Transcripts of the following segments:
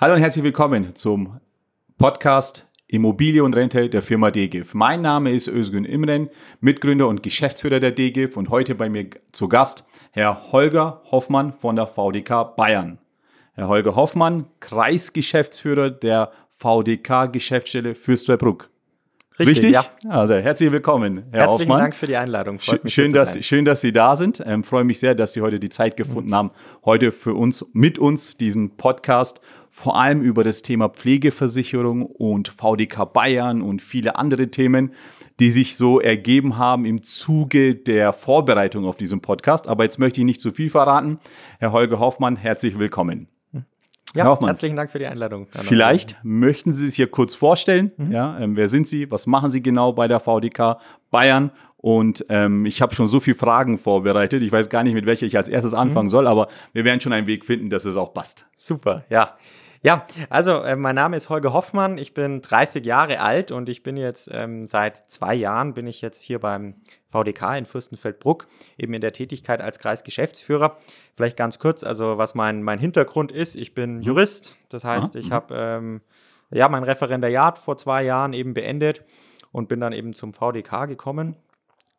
Hallo und herzlich willkommen zum Podcast Immobilie und Rente der Firma DGIF. Mein Name ist Özgün Imren, Mitgründer und Geschäftsführer der DGIF und heute bei mir zu Gast Herr Holger Hoffmann von der VDK Bayern. Herr Holger Hoffmann, Kreisgeschäftsführer der VDK Geschäftsstelle Fürstwerbruck. Richtig, Richtig? ja. Also herzlich willkommen, Herr Herzlichen Hoffmann. Dank für die Einladung. Freut mich, schön, dass, schön, dass Sie da sind. Ähm, freue mich sehr, dass Sie heute die Zeit gefunden haben, heute für uns, mit uns diesen Podcast vor allem über das Thema Pflegeversicherung und VDK Bayern und viele andere Themen, die sich so ergeben haben im Zuge der Vorbereitung auf diesen Podcast. Aber jetzt möchte ich nicht zu viel verraten. Herr Holger Hoffmann, herzlich willkommen. Ja, Herr Hoffmann. herzlichen Dank für die Einladung. Vielleicht möchten Sie sich hier kurz vorstellen. Mhm. Ja, ähm, wer sind Sie? Was machen Sie genau bei der VDK Bayern? Und ähm, ich habe schon so viele Fragen vorbereitet. Ich weiß gar nicht, mit welcher ich als erstes anfangen Mhm. soll, aber wir werden schon einen Weg finden, dass es auch passt. Super, ja. Ja, also äh, mein Name ist Holger Hoffmann, ich bin 30 Jahre alt und ich bin jetzt ähm, seit zwei Jahren bin ich jetzt hier beim VDK in Fürstenfeldbruck, eben in der Tätigkeit als Kreisgeschäftsführer. Vielleicht ganz kurz, also was mein, mein Hintergrund ist, ich bin Jurist, das heißt, ich habe ähm, ja mein Referendariat vor zwei Jahren eben beendet und bin dann eben zum VDK gekommen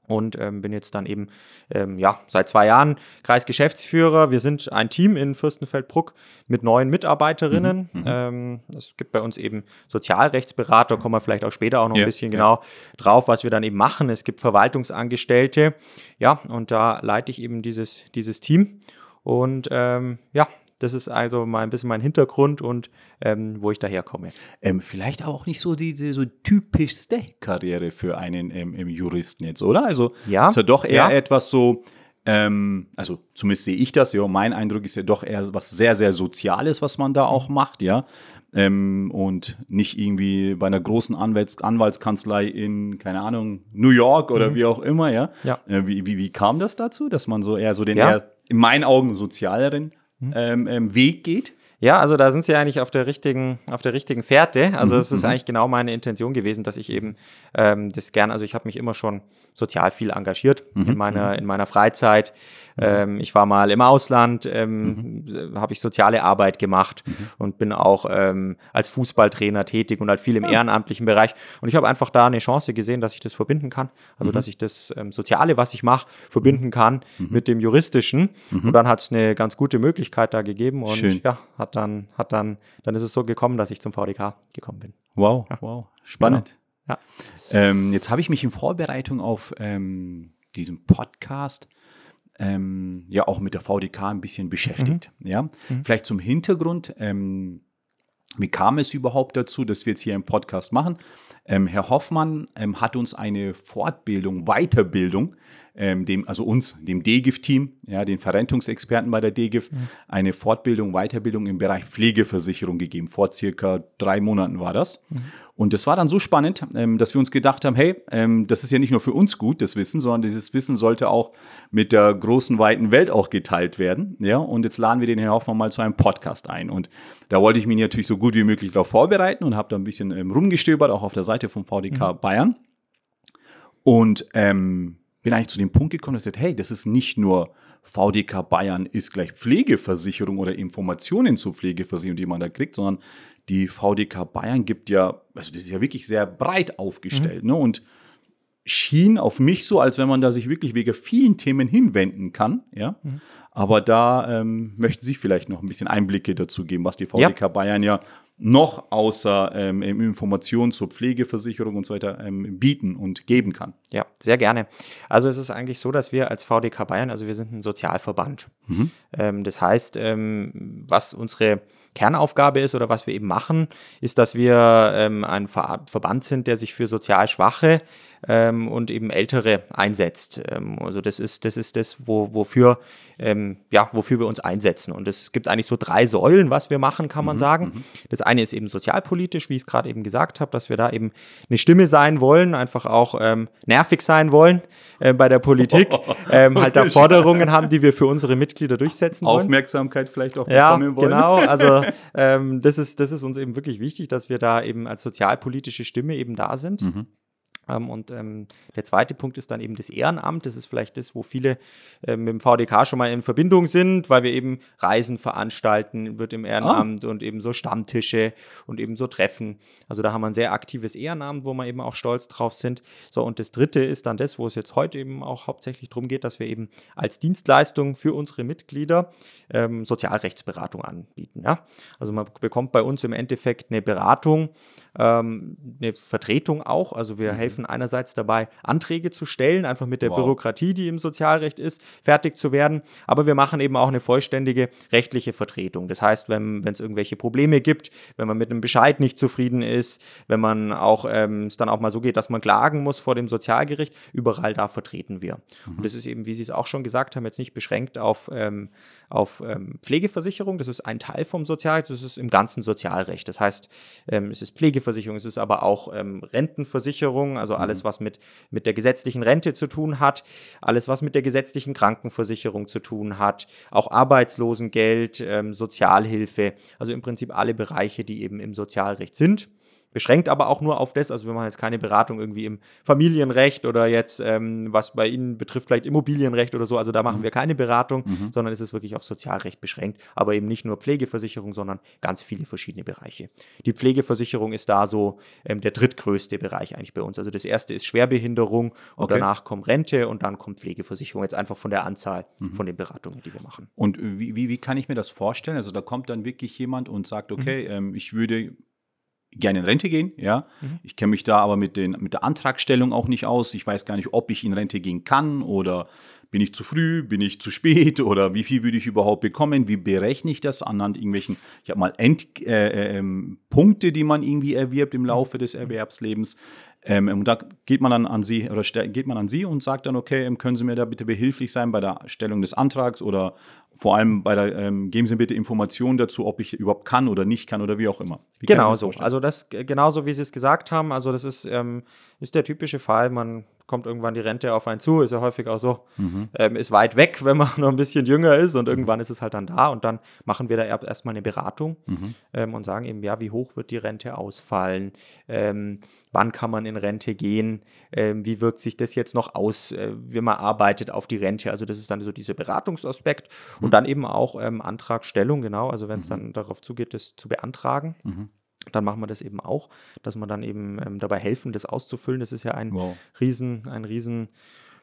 und ähm, bin jetzt dann eben ähm, ja, seit zwei Jahren Kreisgeschäftsführer. Wir sind ein Team in Fürstenfeldbruck mit neun Mitarbeiterinnen. Ähm, es gibt bei uns eben Sozialrechtsberater, kommen wir vielleicht auch später auch noch Ja, ein bisschen ja. genau drauf, was wir dann eben machen. Es gibt Verwaltungsangestellte, ja, und da leite ich eben dieses, dieses Team. Und ähm, ja, das ist also mal ein bisschen mein Hintergrund und ähm, wo ich daherkomme. Ähm, vielleicht auch nicht so die, die so typischste Karriere für einen ähm, Juristen jetzt, oder? Also Ja, ist ja doch eher ja. etwas so, ähm, also zumindest sehe ich das, ja, mein Eindruck ist ja doch eher was sehr, sehr Soziales, was man da auch Mhm. macht, ja. Ähm, und nicht irgendwie bei einer großen Anwalts Anwaltskanzlei in, keine Ahnung, New York oder wie auch immer, ja. Mhm. Ja. Äh, wie, wie, wie kam das dazu, dass man so eher so den Ja. Mhm. eher in meinen Augen sozialeren ähm, ähm, Weg geht? Ja, also da sind sie eigentlich auf der richtigen, auf der richtigen Fährte. Also Mhm, es ist eigentlich genau meine Intention gewesen, dass ich eben ähm, das gern, also ich habe mich immer schon sozial viel engagiert Mhm, in meiner, in meiner Freizeit. Ähm, ich war mal im Ausland, ähm, Mhm. habe ich soziale Arbeit gemacht und bin auch ähm, als Fußballtrainer tätig und halt viel im ehrenamtlichen Bereich. Und ich habe einfach da eine Chance gesehen, dass ich das verbinden kann. Also Mhm. dass ich das ähm, Soziale, was ich mache, verbinden kann mit dem Juristischen. Und dann hat es eine ganz gute Möglichkeit da gegeben und Schön. ja, hat dann, hat dann, dann ist es so gekommen, dass ich zum VDK gekommen bin. Wow, wow, spannend. Ja. Ähm, jetzt habe ich mich in Vorbereitung auf ähm, diesen Podcast ähm, ja auch mit der VDK ein bisschen beschäftigt. Ja, vielleicht zum Hintergrund. Ähm, wie kam es überhaupt dazu, dass wir jetzt hier einen Podcast machen? Ähm, Herr Hoffmann ähm, hat uns eine Fortbildung, Weiterbildung, ähm, dem, also uns, dem DGIF-Team, ja, den Verrentungsexperten bei der DGIF, eine Fortbildung, Weiterbildung im Bereich Pflegeversicherung gegeben. Vor circa drei Monaten war das. Und das war dann so spannend, ähm, dass wir uns gedacht haben, hey, ähm, das ist ja nicht nur für uns gut, das Wissen, sondern dieses Wissen sollte auch mit der großen, weiten Welt auch geteilt werden. Ja, und jetzt laden wir den Herrn Hoffmann mal zu einem Podcast ein. Und da wollte ich mich natürlich so gut wie möglich darauf vorbereiten und habe da ein bisschen ähm, rumgestöbert, auch auf der Seite vom VDK Bayern. Und ähm, bin eigentlich zu dem Punkt gekommen, dass ich gesagt, hey, das ist nicht nur VDK Bayern ist gleich Pflegeversicherung oder Informationen zur Pflegeversicherung, die man da kriegt, sondern die VDK Bayern gibt ja, also das ist ja wirklich sehr breit aufgestellt, ne? Und schien auf mich so, als wenn man da sich wirklich wegen vielen Themen hinwenden kann, ja. Aber da ähm, möchten Sie vielleicht noch ein bisschen Einblicke dazu geben, was die VDK Bayern ja noch außer ähm, Informationen zur Pflegeversicherung und so weiter ähm, bieten und geben kann. Ja, sehr gerne. Also es ist eigentlich so, dass wir als VDK Bayern, also wir sind ein Sozialverband. Ähm, das heißt, ähm, was unsere Kernaufgabe ist oder was wir eben machen, ist, dass wir ähm, ein Ver Verband sind, der sich für sozial Schwache ähm, und eben Ältere einsetzt. Also das ist das, ist das wo, wofür, ähm, ja, wofür wir uns einsetzen. Und es gibt eigentlich so drei Säulen, was wir machen, kann man sagen. Das eine ist eben sozialpolitisch, wie ich es gerade eben gesagt habe, dass wir da eben eine Stimme sein wollen, einfach auch ähm, nervig sein wollen äh, bei der Politik, ähm, halt da Forderungen haben, die wir für unsere Mitglieder durchsetzen wollen. Aufmerksamkeit vielleicht auch Ja, bekommen wollen. genau. Also ähm, das, ist, das ist uns eben wirklich wichtig, dass wir da eben als sozialpolitische Stimme eben da sind. Ähm, und ähm, der zweite Punkt ist dann eben das Ehrenamt. Das ist vielleicht das, wo viele äh, mit dem VDK schon mal in Verbindung sind, weil wir eben Reisen veranstalten, wird im Ehrenamt oh. und eben so Stammtische und eben so Treffen. Also da haben wir ein sehr aktives Ehrenamt, wo wir eben auch stolz drauf sind. So, und das dritte ist dann das, wo es jetzt heute eben auch hauptsächlich darum geht, dass wir eben als Dienstleistung für unsere Mitglieder ähm, Sozialrechtsberatung anbieten. Ja? Also man bekommt bei uns im Endeffekt eine Beratung, ähm, eine Vertretung auch. Also wir mhm. helfen einerseits dabei, Anträge zu stellen, einfach mit der wow. Bürokratie, die im Sozialrecht ist, fertig zu werden. Aber wir machen eben auch eine vollständige rechtliche Vertretung. Das heißt, wenn es irgendwelche Probleme gibt, wenn man mit einem Bescheid nicht zufrieden ist, wenn man auch ähm, es dann auch mal so geht, dass man klagen muss vor dem Sozialgericht, überall da vertreten wir. Mhm. Und das ist eben, wie Sie es auch schon gesagt haben, jetzt nicht beschränkt auf, ähm, auf ähm, Pflegeversicherung. Das ist ein Teil vom Sozialrecht, das ist im ganzen Sozialrecht. Das heißt, ähm, es ist Pflegeversicherung, es ist aber auch ähm, Rentenversicherung, also alles, mhm. was mit, mit der gesetzlichen Rente zu tun hat, alles, was mit der gesetzlichen Krankenversicherung zu tun hat, auch Arbeitslosengeld, ähm, Sozialhilfe, also im Prinzip alle Bereiche, die eben im Sozialrecht sind beschränkt aber auch nur auf das. Also wir machen jetzt keine Beratung irgendwie im Familienrecht oder jetzt, ähm, was bei Ihnen betrifft, vielleicht Immobilienrecht oder so. Also da machen mhm. wir keine Beratung, mhm. sondern es ist wirklich auf Sozialrecht beschränkt. Aber eben nicht nur Pflegeversicherung, sondern ganz viele verschiedene Bereiche. Die Pflegeversicherung ist da so ähm, der drittgrößte Bereich eigentlich bei uns. Also das erste ist Schwerbehinderung und okay. danach kommt Rente und dann kommt Pflegeversicherung. Jetzt einfach von der Anzahl mhm. von den Beratungen, die wir machen. Und wie, wie, wie kann ich mir das vorstellen? Also da kommt dann wirklich jemand und sagt, okay, mhm. ähm, ich würde gerne in Rente gehen, ja. Mhm. Ich kenne mich da aber mit, den, mit der Antragstellung auch nicht aus. Ich weiß gar nicht, ob ich in Rente gehen kann oder bin ich zu früh, bin ich zu spät oder wie viel würde ich überhaupt bekommen? Wie berechne ich das anhand irgendwelchen, ich habe mal End, äh, äh, Punkte, die man irgendwie erwirbt im Laufe des Erwerbslebens. Ähm, und da geht man dann an Sie oder geht man an Sie und sagt dann, okay, ähm, können Sie mir da bitte behilflich sein bei der Stellung des Antrags oder vor allem bei der, ähm, geben Sie bitte Informationen dazu, ob ich überhaupt kann oder nicht kann oder wie auch immer. Wie genau so. Also das genauso wie Sie es gesagt haben. Also das ist, ähm, ist der typische Fall. Man kommt irgendwann die Rente auf einen zu, ist ja häufig auch so, mhm. ähm, ist weit weg, wenn man noch ein bisschen jünger ist und irgendwann ist es halt dann da und dann machen wir da erstmal eine Beratung mhm. ähm, und sagen eben, ja, wie hoch wird die Rente ausfallen, ähm, wann kann man in Rente gehen, ähm, wie wirkt sich das jetzt noch aus, äh, wie man arbeitet auf die Rente, also das ist dann so dieser Beratungsaspekt. Und dann eben auch ähm, Antragstellung, genau, also wenn es mhm. dann darauf zugeht, das zu beantragen. Mhm dann machen wir das eben auch, dass wir dann eben ähm, dabei helfen, das auszufüllen. Das ist ja ein wow. riesen, ein riesen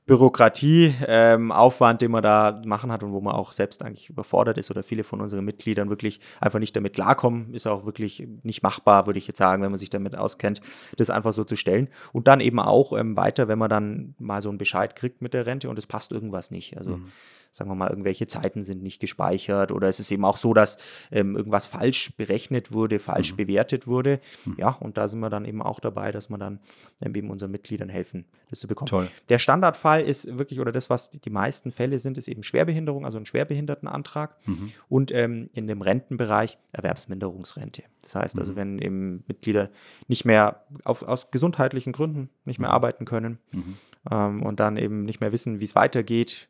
Bürokratieaufwand, ähm, den man da machen hat und wo man auch selbst eigentlich überfordert ist oder viele von unseren Mitgliedern wirklich einfach nicht damit klarkommen, ist auch wirklich nicht machbar, würde ich jetzt sagen, wenn man sich damit auskennt, das einfach so zu stellen. Und dann eben auch ähm, weiter, wenn man dann mal so einen Bescheid kriegt mit der Rente und es passt irgendwas nicht. Also mhm sagen wir mal, irgendwelche Zeiten sind nicht gespeichert oder es ist eben auch so, dass ähm, irgendwas falsch berechnet wurde, falsch mhm. bewertet wurde. Mhm. Ja, und da sind wir dann eben auch dabei, dass wir dann ähm, eben unseren Mitgliedern helfen, das zu bekommen. Toll. Der Standardfall ist wirklich, oder das, was die, meisten Fälle sind, ist eben Schwerbehinderung, also ein Schwerbehindertenantrag mhm. und ähm, in dem Rentenbereich Erwerbsminderungsrente. Das heißt also, mhm. wenn eben Mitglieder nicht mehr auf, aus gesundheitlichen Gründen nicht mehr mhm. arbeiten können mhm. ähm, und dann eben nicht mehr wissen, wie es weitergeht,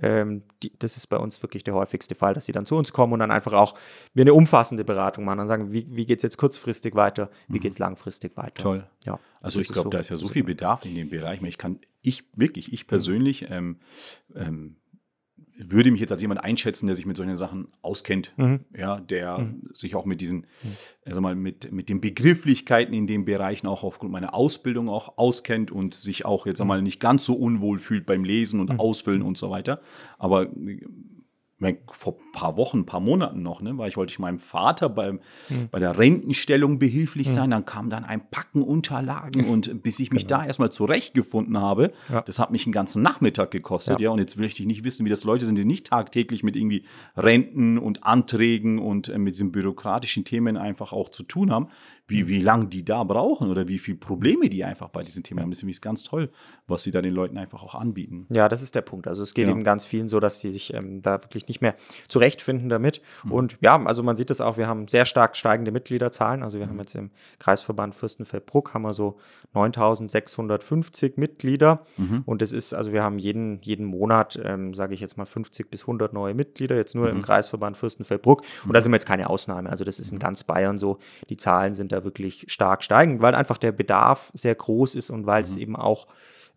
ähm, die, das ist bei uns wirklich der häufigste Fall, dass sie dann zu uns kommen und dann einfach auch wir eine umfassende Beratung machen. Dann sagen, wie, wie geht es jetzt kurzfristig weiter, wie mhm. geht es langfristig weiter. Toll. Ja, also ich glaube, so, da ist ja so viel Bedarf in dem Bereich. Ich kann, ich wirklich, ich persönlich ähm, ähm, würde mich jetzt als jemand einschätzen, der sich mit solchen Sachen auskennt, mhm. ja, der mhm. sich auch mit diesen, mhm. also mal mit, mit den Begrifflichkeiten in den Bereichen auch aufgrund meiner Ausbildung auch auskennt und sich auch jetzt einmal nicht ganz so unwohl fühlt beim Lesen und mhm. Ausfüllen und so weiter. Aber vor ein paar Wochen, ein paar Monaten noch, ne, weil ich wollte ich meinem Vater beim, mhm. bei der Rentenstellung behilflich mhm. sein. Dann kam dann ein Packen Unterlagen und bis ich mich genau. da erstmal zurechtgefunden habe, ja. das hat mich einen ganzen Nachmittag gekostet. Ja. ja. und jetzt möchte ich nicht wissen, wie das Leute sind, die nicht tagtäglich mit irgendwie Renten und Anträgen und äh, mit diesen bürokratischen Themen einfach auch zu tun haben wie, wie lange die da brauchen oder wie viele Probleme die einfach bei diesen Themen haben. Das ist ganz toll, was sie da den Leuten einfach auch anbieten. Ja, das ist der Punkt. Also es geht ja. eben ganz vielen so, dass sie sich ähm, da wirklich nicht mehr zurechtfinden damit. Mhm. Und ja, also man sieht das auch, wir haben sehr stark steigende Mitgliederzahlen. Also wir haben mhm. jetzt im Kreisverband Fürstenfeldbruck haben wir so 9650 Mitglieder. Mhm. Und das ist, also wir haben jeden, jeden Monat, ähm, sage ich jetzt mal, 50 bis 100 neue Mitglieder, jetzt nur im mhm. Kreisverband Fürstenfeldbruck. Und da sind wir jetzt keine Ausnahme. Also das ist in mhm. ganz Bayern so. Die Zahlen sind da wirklich stark steigend, weil einfach der Bedarf sehr groß ist und weil es eben auch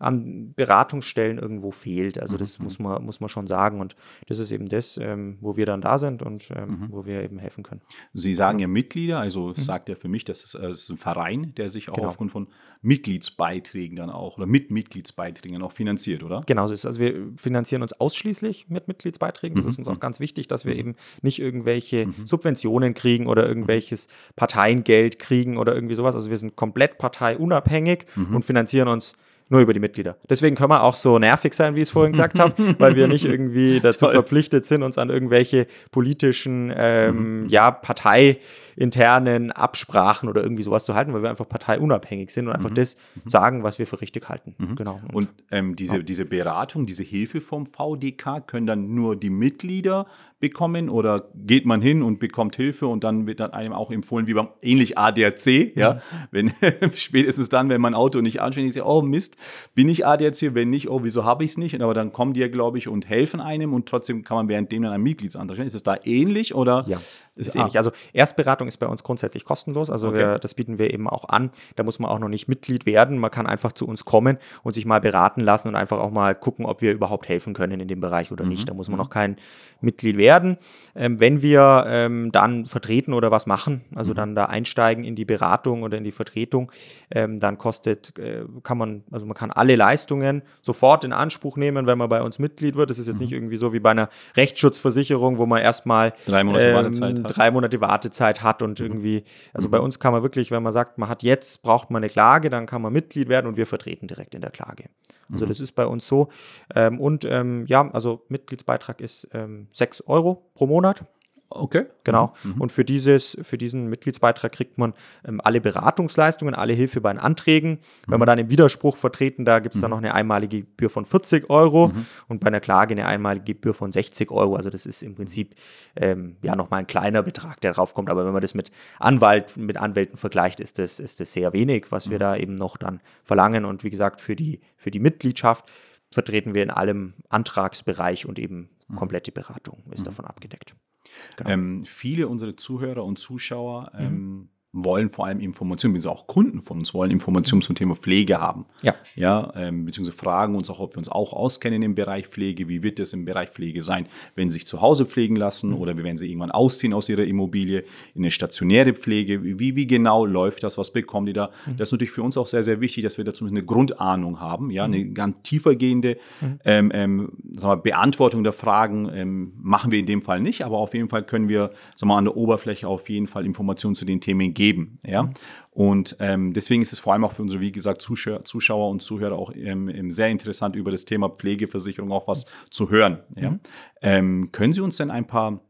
an Beratungsstellen irgendwo fehlt. Also das mhm. muss, man, muss man schon sagen. Und das ist eben das, ähm, wo wir dann da sind und ähm, mhm. wo wir eben helfen können. Sie sagen ja Mitglieder, also mhm. sagt er für mich, das ist, äh, das ist, ein Verein, der sich auch genau. aufgrund von Mitgliedsbeiträgen dann auch oder mit Mitgliedsbeiträgen auch finanziert, oder? Genau so ist es. Also wir finanzieren uns ausschließlich mit Mitgliedsbeiträgen. Das mhm. ist uns auch ganz wichtig, dass wir mhm. eben nicht irgendwelche mhm. Subventionen kriegen oder irgendwelches Parteiengeld kriegen oder irgendwie sowas. Also wir sind komplett parteiunabhängig und finanzieren uns nur über die Mitglieder. Deswegen können wir auch so nervig sein, wie ich es vorhin gesagt habe, weil wir nicht irgendwie dazu verpflichtet sind, uns an irgendwelche politischen, ähm, mhm. ja, parteiinternen Absprachen oder irgendwie sowas zu halten, weil wir einfach parteiunabhängig sind und einfach mhm. das mhm. sagen, was wir für richtig halten. Mhm. Genau. Und, und ähm, diese, ja. diese Beratung, diese Hilfe vom VDK können dann nur die Mitglieder bekommen oder geht man hin und bekommt Hilfe und dann wird dann einem auch empfohlen, wie beim ähnlich ADAC, ja, mhm. wenn spätestens dann, wenn mein Auto nicht anständig ist, oh Mist, bin ich ADAC, wenn nicht, oh, wieso habe ich es nicht? Aber dann kommen die ja, glaube ich, und helfen einem und trotzdem kann man währenddem dann einen Mitgliedsantrag stellen. Ist es da ähnlich oder? Ja, ist ah. ähnlich. Also Erstberatung ist bei uns grundsätzlich kostenlos, also okay. wir, das bieten wir eben auch an. Da muss man auch noch nicht Mitglied werden, man kann einfach zu uns kommen und sich mal beraten lassen und einfach auch mal gucken, ob wir überhaupt helfen können in dem Bereich oder mhm. nicht. Da muss man mhm. noch kein Mitglied werden. Ähm, wenn wir ähm, dann vertreten oder was machen, also mhm. dann da einsteigen in die Beratung oder in die Vertretung, ähm, dann kostet, äh, kann man, also man kann alle Leistungen sofort in Anspruch nehmen, wenn man bei uns Mitglied wird. Das ist jetzt mhm. nicht irgendwie so wie bei einer Rechtsschutzversicherung, wo man erstmal drei Monate, ähm, Wartezeit, hat. Drei Monate Wartezeit hat und mhm. irgendwie, also bei mhm. uns kann man wirklich, wenn man sagt, man hat jetzt, braucht man eine Klage, dann kann man Mitglied werden und wir vertreten direkt in der Klage. Also mhm. das ist bei uns so. Ähm, und ähm, ja, also Mitgliedsbeitrag ist ähm, 6 Euro pro Monat. Okay. Genau. Mhm. Und für, dieses, für diesen Mitgliedsbeitrag kriegt man ähm, alle Beratungsleistungen, alle Hilfe bei den Anträgen. Mhm. Wenn man dann im Widerspruch vertreten, da gibt es mhm. dann noch eine einmalige Gebühr von 40 Euro mhm. und bei einer Klage eine einmalige Gebühr von 60 Euro. Also das ist im Prinzip ähm, ja nochmal ein kleiner Betrag, der drauf kommt. Aber wenn man das mit Anwalt, mit Anwälten vergleicht, ist das, ist das sehr wenig, was wir mhm. da eben noch dann verlangen. Und wie gesagt, für die, für die Mitgliedschaft vertreten wir in allem Antragsbereich und eben mhm. komplette Beratung ist davon abgedeckt. Genau. Ähm, viele unserer Zuhörer und Zuschauer mhm. ähm, wollen vor allem Informationen, beziehungsweise auch Kunden von uns wollen Informationen zum Thema Pflege haben. Ja. Ja, ähm, beziehungsweise fragen uns auch, ob wir uns auch auskennen im Bereich Pflege. Wie wird es im Bereich Pflege sein, wenn sie sich zu Hause pflegen lassen mhm. oder wenn sie irgendwann ausziehen aus ihrer Immobilie in eine stationäre Pflege? Wie, wie genau läuft das? Was bekommen die da? Mhm. Das ist natürlich für uns auch sehr, sehr wichtig, dass wir dazu eine Grundahnung haben, ja, eine mhm. ganz tiefergehende mhm. ähm, ähm, wir, Beantwortung der Fragen ähm, machen wir in dem Fall nicht, aber auf jeden Fall können wir sagen wir, an der Oberfläche auf jeden Fall Informationen zu den Themen geben geben. Ja? Mhm. Und ähm, deswegen ist es vor allem auch für unsere, wie gesagt, Zuschauer, Zuschauer und Zuhörer auch ähm, sehr interessant, über das Thema Pflegeversicherung auch was zu hören. Ja? Mhm. Ähm, können Sie uns denn ein paar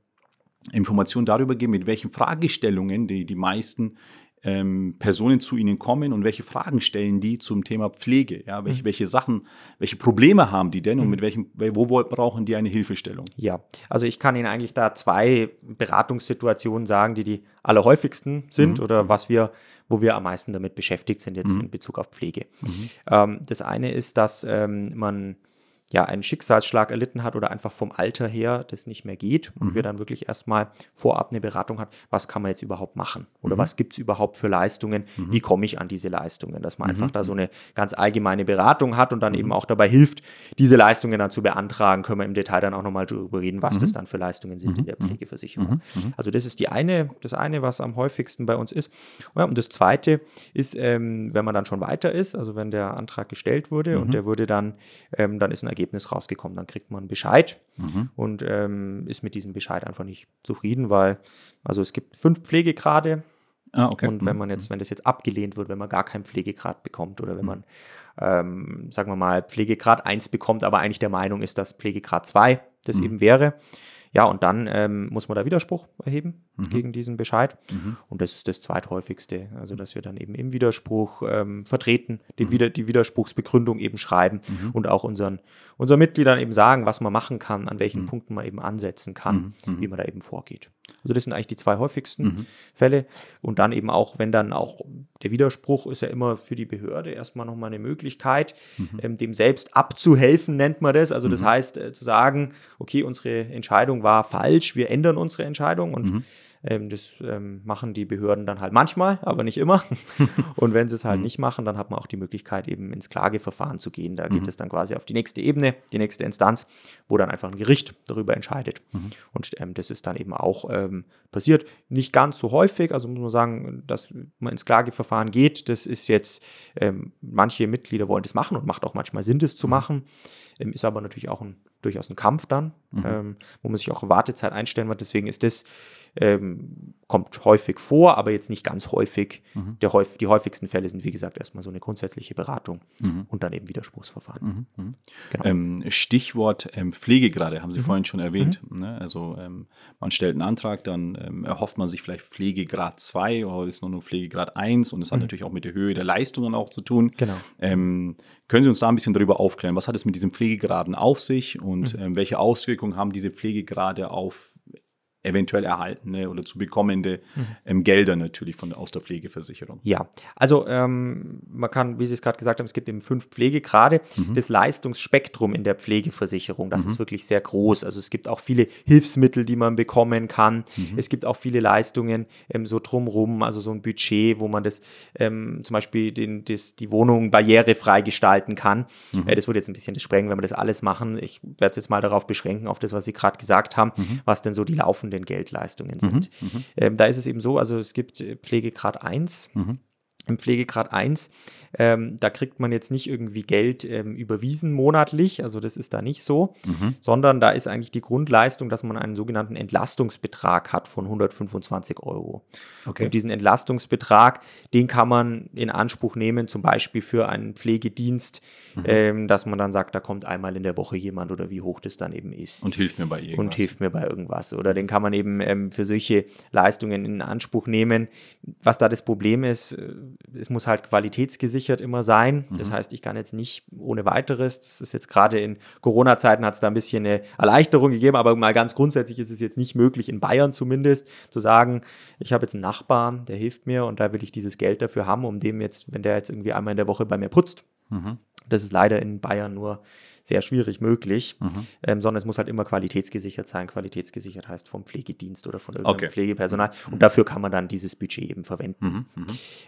Informationen darüber geben, mit welchen Fragestellungen die, die meisten ähm, Personen zu Ihnen kommen und welche Fragen stellen die zum Thema Pflege? Ja, welche, mhm. welche Sachen, welche Probleme haben die denn und mhm. mit welchem, wo, wo brauchen die eine Hilfestellung? Ja, also ich kann Ihnen eigentlich da zwei Beratungssituationen sagen, die die allerhäufigsten sind mhm. oder was wir, wo wir am meisten damit beschäftigt sind jetzt mhm. in Bezug auf Pflege. Mhm. Ähm, das eine ist, dass ähm, man ja, einen Schicksalsschlag erlitten hat oder einfach vom Alter her das nicht mehr geht und mhm. wir dann wirklich erstmal vorab eine Beratung hat, was kann man jetzt überhaupt machen? Oder mhm. was gibt es überhaupt für Leistungen, mhm. wie komme ich an diese Leistungen, dass man einfach da so eine ganz allgemeine Beratung hat und dann eben auch dabei hilft, diese Leistungen dann zu beantragen, können wir im Detail dann auch nochmal darüber reden, was das dann für Leistungen sind in der Pflegeversicherung. Also das ist die eine, das eine, was am häufigsten bei uns ist. Und das zweite ist, ähm, wenn man dann schon weiter ist, also wenn der Antrag gestellt wurde und der wurde dann, ähm, dann ist ein Ergebnis Ergebnis rausgekommen. Dann kriegt man einen Bescheid mhm. und ähm, ist mit diesem Bescheid einfach nicht zufrieden, weil also es gibt fünf Pflegegrade. Ah, okay. Und wenn mhm. man jetzt, wenn das jetzt abgelehnt wird, wenn man gar keinen Pflegegrad bekommt oder wenn mhm. man, ähm, sagen wir mal, Pflegegrad 1 bekommt, aber eigentlich der Meinung ist, dass Pflegegrad 2 das mhm. eben wäre, ja, und dann ähm, muss man da Widerspruch erheben mhm. gegen diesen Bescheid. Mhm. Und das ist das zweithäufigste. Also, dass wir dann eben im Widerspruch ähm, vertreten, den mhm. Wider die Widerspruchsbegründung eben schreiben mhm. und auch unseren, unseren Mitgliedern eben sagen, was man machen kann, an welchen mhm. Punkten man eben ansetzen kann, mhm. wie man da eben vorgeht. Also das sind eigentlich die zwei häufigsten. Fälle. Und dann eben auch, wenn dann auch der Widerspruch ist ja immer für die Behörde erstmal nochmal eine Möglichkeit, ähm, dem selbst abzuhelfen, nennt man das. Also das heißt äh, zu sagen, okay, unsere Entscheidung war falsch, wir ändern unsere Entscheidung und. Ähm, das ähm, machen die Behörden dann halt manchmal, aber nicht immer. und wenn sie es halt mhm. nicht machen, dann hat man auch die Möglichkeit, eben ins Klageverfahren zu gehen. Da mhm. geht es dann quasi auf die nächste Ebene, die nächste Instanz, wo dann einfach ein Gericht darüber entscheidet. Mhm. Und ähm, das ist dann eben auch ähm, passiert. Nicht ganz so häufig, also muss man sagen, dass man ins Klageverfahren geht. Das ist jetzt, ähm, manche Mitglieder wollen das machen und macht auch manchmal Sinn, das zu mhm. machen. Ähm, ist aber natürlich auch ein, durchaus ein Kampf dann, mhm. wo man sich auch Wartezeit einstellen wird. Deswegen ist das ähm, kommt häufig vor, aber jetzt nicht ganz häufig. Mhm. Der, die häufigsten Fälle sind, wie gesagt, erstmal so eine grundsätzliche Beratung mhm. und dann eben Widerspruchsverfahren. Mhm. mhm. Genau. Ähm, Stichwort ähm, Pflegegrade haben Sie mhm. vorhin schon erwähnt. Ne? Also ähm, man stellt einen Antrag, dann ähm, erhofft man sich vielleicht Pflegegrad 2 oder ist nur noch Pflegegrad 1 und das hat natürlich auch mit der Höhe der Leistungen auch zu tun. Genau. Ähm, können Sie uns da ein bisschen darüber aufklären? Was hat es mit diesen Pflegegraden auf sich und welche Auswirkungen haben diese Pflegegrade auf eventuell erhaltene oder zu bekommende mhm. ähm, Gelder natürlich von, aus der Pflegeversicherung. Ja, also ähm, man kann, wie Sie es gerade gesagt haben, es gibt eben fünf Pflegegrade. Mhm. Das Leistungsspektrum in der Pflegeversicherung, das mhm. ist wirklich sehr groß. Also es gibt auch viele Hilfsmittel, die man bekommen kann. Mhm. Es gibt auch viele Leistungen ähm, so drumrum, also so ein Budget, wo man das ähm, zum Beispiel den, das, die Wohnung barrierefrei gestalten kann. Mhm. Äh, das würde jetzt ein bisschen sprengen, wenn wir das alles machen. Ich werde es jetzt mal darauf beschränken, auf das, was Sie gerade gesagt haben, mhm. was denn so die laufenden den Geldleistungen sind. Mhm, mhm, ähm, da ist es eben so, also es gibt äh, Pflegegrad 1. Mhm. Im Pflegegrad 1 ähm, da kriegt man jetzt nicht irgendwie Geld ähm, überwiesen monatlich, also das ist da nicht so, mhm. sondern da ist eigentlich die Grundleistung, dass man einen sogenannten Entlastungsbetrag hat von 125 Euro. Okay. Und diesen Entlastungsbetrag, den kann man in Anspruch nehmen, zum Beispiel für einen Pflegedienst, mhm. ähm, dass man dann sagt, da kommt einmal in der Woche jemand oder wie hoch das dann eben ist. Und hilft mir bei irgendwas. Und hilft mir bei irgendwas. Oder den kann man eben ähm, für solche Leistungen in Anspruch nehmen. Was da das Problem ist, äh, es muss halt qualitätsgesichert immer sein. Das mhm. heißt, ich kann jetzt nicht ohne weiteres, das ist jetzt gerade in Corona-Zeiten hat es da ein bisschen eine Erleichterung gegeben, aber mal ganz grundsätzlich ist es jetzt nicht möglich, in Bayern zumindest, zu sagen, ich habe jetzt einen Nachbarn, der hilft mir und da will ich dieses Geld dafür haben, um dem jetzt, wenn der jetzt irgendwie einmal in der Woche bei mir putzt. Mhm. Das ist leider in Bayern nur sehr schwierig möglich, mhm. ähm, sondern es muss halt immer qualitätsgesichert sein. Qualitätsgesichert heißt vom Pflegedienst oder von irgendeinem okay. Pflegepersonal. Und dafür kann man dann dieses Budget eben verwenden. Mhm. Mhm.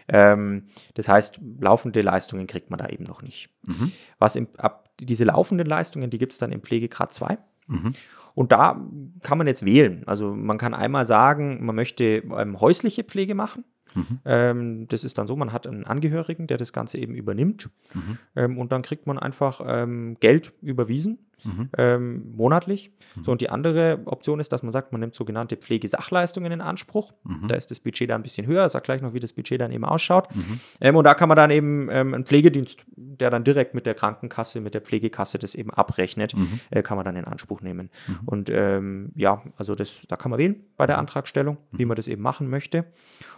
Ähm, das heißt, laufende Leistungen kriegt man da eben noch nicht. Mhm. Was im, ab, diese laufenden Leistungen, die gibt es dann im Pflegegrad 2. Mhm. Und da kann man jetzt wählen. Also man kann einmal sagen, man möchte ähm, häusliche Pflege machen. Mhm. Ähm, das ist dann so, man hat einen Angehörigen, der das Ganze eben übernimmt. Mhm. Ähm, und dann kriegt man einfach ähm, Geld überwiesen mhm. ähm, monatlich. Mhm. So, und die andere Option ist, dass man sagt, man nimmt sogenannte Pflegesachleistungen in Anspruch. Mhm. Da ist das Budget da ein bisschen höher. Ich sage gleich noch, wie das Budget dann eben ausschaut. Mhm. Ähm, und da kann man dann eben ähm, einen Pflegedienst, der dann direkt mit der Krankenkasse, mit der Pflegekasse das eben abrechnet, mhm. äh, kann man dann in Anspruch nehmen. Und ähm, ja, also das, da kann man wählen bei der Antragstellung, wie man das eben machen möchte.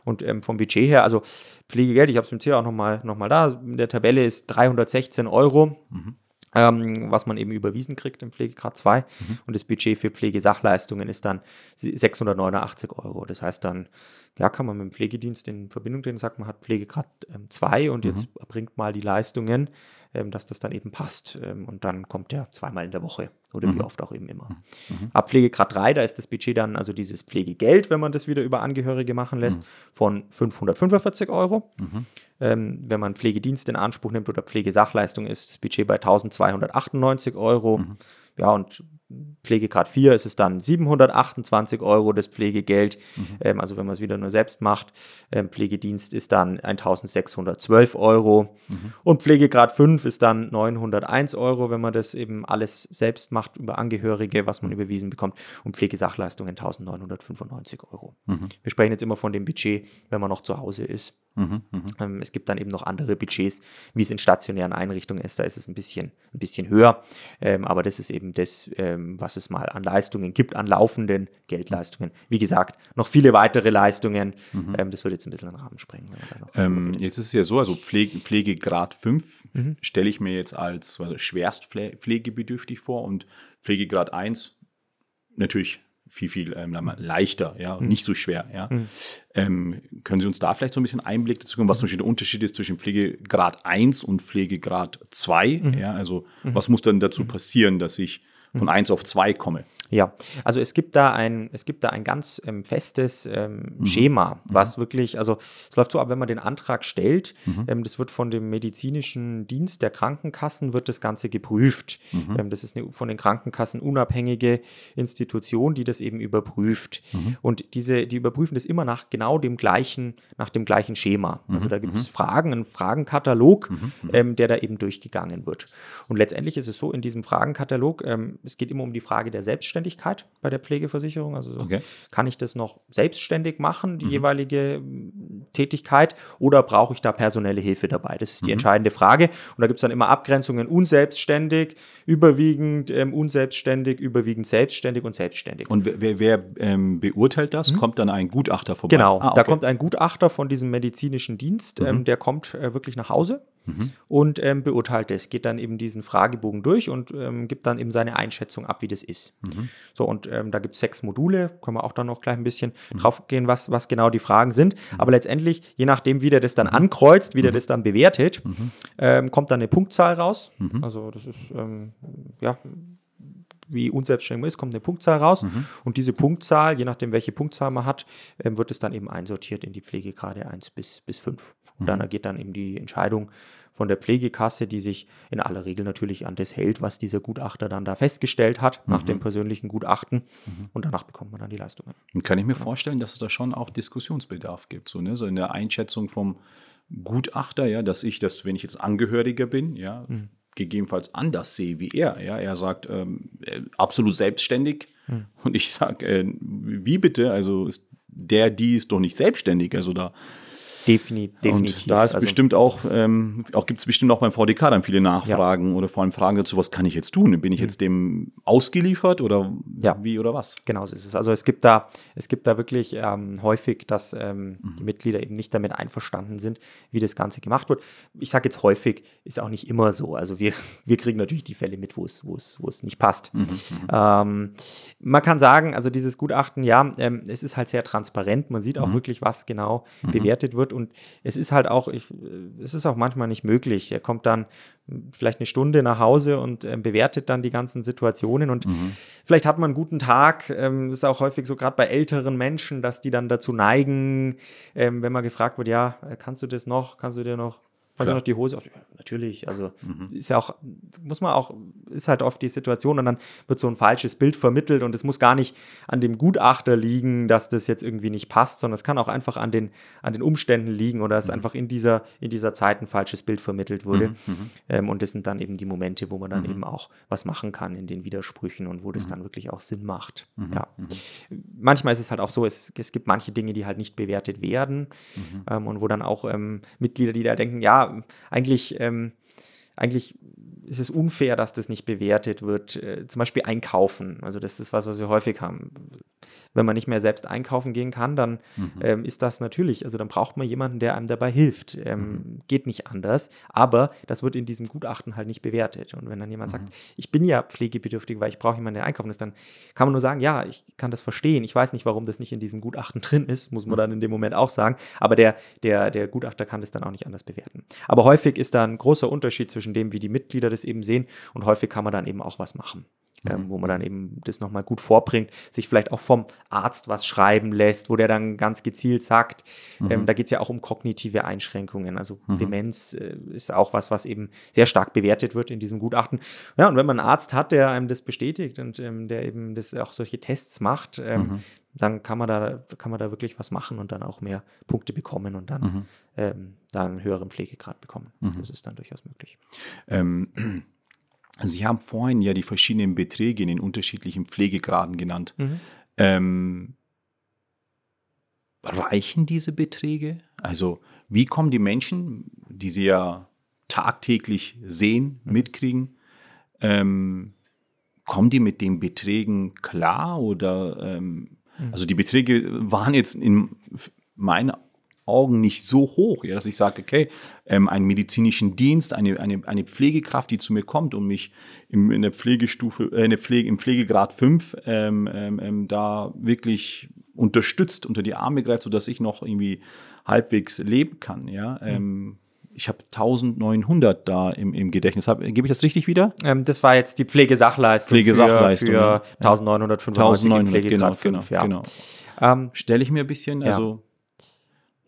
Und ähm, vom Budget her, also Pflegegeld, ich habe es im Ziel auch nochmal noch mal da, in der Tabelle ist 316 Euro. Mhm ähm, was man eben überwiesen kriegt im Pflegegrad 2. Mhm. Und das Budget für Pflegesachleistungen ist dann 689 Euro. Das heißt dann, ja, kann man mit dem Pflegedienst in Verbindung treten, sagt man hat Pflegegrad 2 ähm, und mhm. jetzt bringt mal die Leistungen, ähm, dass das dann eben passt. Ähm, und dann kommt der zweimal in der Woche oder mhm. wie oft auch eben immer. Mhm. Ab Pflegegrad 3, da ist das Budget dann, also dieses Pflegegeld, wenn man das wieder über Angehörige machen lässt, mhm. von 545 Euro. Ähm, wenn man Pflegedienst in Anspruch nimmt oder Pflegesachleistung, ist das Budget bei 1298 Euro. Mhm. Ja, und Pflegegrad 4 ist es dann 728 Euro das Pflegegeld. Mhm. Ähm, also wenn man es wieder nur selbst macht. Ähm, Pflegedienst ist dann 1612 Euro. Mhm. Und Pflegegrad 5 ist dann 901 Euro, wenn man das eben alles selbst macht über Angehörige, was man mhm. überwiesen bekommt. Und Pflegesachleistungen 1995 Euro. Mhm. Wir sprechen jetzt immer von dem Budget, wenn man noch zu Hause ist. Mhm, mh. ähm, es gibt dann eben noch andere Budgets, wie es in stationären Einrichtungen ist. Da ist es ein bisschen, ein bisschen höher. Ähm, aber das ist eben das, ähm, was es mal an Leistungen gibt, an laufenden Geldleistungen. Wie gesagt, noch viele weitere Leistungen. Mhm. Ähm, das würde jetzt ein bisschen den Rahmen sprengen. Ähm, jetzt ist es ja so, also Pflege, Pflegegrad 5 mhm. stelle ich mir jetzt als also schwerst pflegebedürftig vor und Pflegegrad 1 natürlich viel, viel ähm, leichter, ja, mhm. nicht so schwer, ja. Mhm. Ähm, können Sie uns da vielleicht so ein bisschen Einblick dazu geben, was zum Beispiel der Unterschied ist zwischen Pflegegrad 1 und Pflegegrad 2? Mhm. Ja, also mhm. was muss dann dazu mhm. passieren, dass ich von 1 auf 2 komme? Ja, also es gibt da ein, es gibt da ein ganz ähm, festes ähm, mhm. Schema, mhm. was mhm. wirklich, also es läuft so ab, wenn man den Antrag stellt, mhm. ähm, das wird von dem medizinischen Dienst der Krankenkassen, wird das Ganze geprüft. Mhm. Ähm, das ist eine von den Krankenkassen unabhängige Institution, die das eben überprüft. Mhm. Und diese, die überprüfen das immer nach genau dem gleichen, nach dem gleichen Schema. Also da gibt es Fragen, einen Fragenkatalog, ähm, der da eben durchgegangen wird. Und letztendlich ist es so, in diesem Fragenkatalog, ähm, es geht immer um die Frage der Selbstständigkeit. Bei der Pflegeversicherung. Also okay. kann ich das noch selbstständig machen, die mhm. jeweilige Tätigkeit, oder brauche ich da personelle Hilfe dabei? Das ist die mhm. entscheidende Frage. Und da gibt es dann immer Abgrenzungen unselbstständig, überwiegend ähm, unselbstständig, überwiegend selbstständig und selbstständig. Und wer, wer ähm, beurteilt das? Mhm. Kommt dann ein Gutachter vorbei? Genau, ah, okay. da kommt ein Gutachter von diesem medizinischen Dienst, ähm, mhm. der kommt äh, wirklich nach Hause mhm. und ähm, beurteilt es, geht dann eben diesen Fragebogen durch und ähm, gibt dann eben seine Einschätzung ab, wie das ist. Mhm. So, und ähm, da gibt es sechs Module, können wir auch dann noch gleich ein bisschen mhm. drauf gehen, was, was genau die Fragen sind. Aber letztendlich, je nachdem, wie der das dann ankreuzt, wie der das dann bewertet, ähm, kommt dann eine Punktzahl raus. Also das ist, ähm, ja, wie unselbstständig man ist, kommt eine Punktzahl raus. Mhm. Und diese Punktzahl, je nachdem, welche Punktzahl man hat, ähm, wird es dann eben einsortiert in die Pflegegrade 1 bis, bis 5. Und mhm. dann ergeht dann eben die Entscheidung von der Pflegekasse, die sich in aller Regel natürlich an das hält, was dieser Gutachter dann da festgestellt hat, mhm. nach dem persönlichen Gutachten. Mhm. Und danach bekommt man dann die Leistungen. Und kann ich mir vorstellen, dass es da schon auch Diskussionsbedarf gibt, so, ne? so in der Einschätzung vom Gutachter, ja, dass ich das, wenn ich jetzt Angehöriger bin, ja, mhm. gegebenenfalls anders sehe wie er. Ja, er sagt ähm, äh, absolut selbstständig mhm. und ich sage, äh, wie bitte? Also ist der, die ist doch nicht selbstständig. Also da Defini definitiv. Und da ist also, bestimmt auch, ähm, auch gibt es bestimmt auch beim VDK dann viele Nachfragen ja. oder vor allem Fragen dazu, was kann ich jetzt tun? Bin ich mhm. jetzt dem ausgeliefert oder ja. wie oder was? Genau so ist es. Also es gibt da, es gibt da wirklich ähm, häufig, dass ähm, mhm. die Mitglieder eben nicht damit einverstanden sind, wie das Ganze gemacht wird. Ich sage jetzt häufig, ist auch nicht immer so. Also wir, wir kriegen natürlich die Fälle mit, wo es, wo es, wo es nicht passt. Mhm. mhm. Ähm, man kann sagen, also dieses Gutachten, ja, ähm, es ist halt sehr transparent. Man sieht auch mhm. wirklich, was genau mhm. bewertet wird und es ist halt auch, ich, es ist auch manchmal nicht möglich. Er kommt dann vielleicht eine Stunde nach Hause und äh, bewertet dann die ganzen Situationen und mhm. vielleicht hat man einen guten Tag. Ähm, ist auch häufig so gerade bei älteren Menschen, dass die dann dazu neigen, ähm, wenn man gefragt wird, ja, kannst du das noch, kannst du dir noch also noch die Hose auf. Natürlich, also mhm. ist ja auch, muss man auch, ist halt oft die Situation und dann wird so ein falsches Bild vermittelt und es muss gar nicht an dem Gutachter liegen, dass das jetzt irgendwie nicht passt, sondern es kann auch einfach an den, an den Umständen liegen oder es mhm. einfach in dieser, in dieser Zeit ein falsches Bild vermittelt wurde. Mhm. mhm. Ähm, und das sind dann eben die Momente, wo man dann mhm. eben auch was machen kann in den Widersprüchen und wo das mhm. dann wirklich auch Sinn macht. Ja. Manchmal ist es halt auch so, es, es gibt manche Dinge, die halt nicht bewertet werden ähm, und wo dann auch ähm, Mitglieder, die da denken, ja, eigentlich, ähm, eigentlich ist es unfair, dass das nicht bewertet wird. Äh, zum Beispiel einkaufen. Also das ist was, was wir häufig haben wenn man nicht mehr selbst einkaufen gehen kann, dann mhm. ähm, ist das natürlich, also dann braucht man jemanden, der einem dabei hilft. Ähm, mhm. Geht nicht anders, aber das wird in diesem Gutachten halt nicht bewertet. Und wenn dann jemand mhm. sagt, ich bin ja pflegebedürftig, weil ich brauche jemanden, der einkaufen ist, dann kann man nur sagen, ja, ich kann das verstehen. Ich weiß nicht, warum das nicht in diesem Gutachten drin ist, muss man mhm. dann in dem Moment auch sagen. Aber der, der, der Gutachter kann das dann auch nicht anders bewerten. Aber häufig ist da ein großer Unterschied zwischen dem, wie die Mitglieder das eben sehen und häufig kann man dann eben auch was machen ähm, mhm. wo man dann eben das nochmal gut vorbringt, sich vielleicht auch vom Arzt was schreiben lässt, wo der dann ganz gezielt sagt, ähm, mhm. ähm, da geht es ja auch um kognitive Einschränkungen. Also mhm. Demenz äh, ist auch was, was eben sehr stark bewertet wird in diesem Gutachten. Ja, und wenn man einen Arzt hat, der einem das bestätigt und ähm, der eben das auch solche Tests macht, ähm, mhm. Dann kann man da, kann man da wirklich was machen und dann auch mehr Punkte bekommen und dann, mhm. ähm, dann einen höheren Pflegegrad bekommen. Mhm. Das ist dann durchaus möglich. Ähm, Sie haben vorhin ja die verschiedenen Beträge in den unterschiedlichen Pflegegraden genannt. Mhm. Ähm, reichen diese Beträge? Also wie kommen die Menschen, die sie ja tagtäglich sehen, mhm. mitkriegen, ähm, kommen die mit den Beträgen klar oder ähm, mhm. also die Beträge waren jetzt in meinen Augen nicht so hoch, ja, dass ich sage, okay, ähm, einen medizinischen Dienst, eine, eine, eine Pflegekraft, die zu mir kommt und mich im, in der Pflegestufe, äh, in der Pflege, im Pflegegrad 5 ähm, ähm, ähm, da wirklich unterstützt, unter die Arme greift, sodass ich noch irgendwie halbwegs leben kann, ja. Mhm. Ich habe 1900 da im, im Gedächtnis. gebe ich das richtig wieder? Ähm, das war jetzt die Pflegesachleistung, Pflegesachleistung für, für 1995 1900, genau, 5, genau, ja. genau. Ähm, Stelle ich mir ein bisschen, also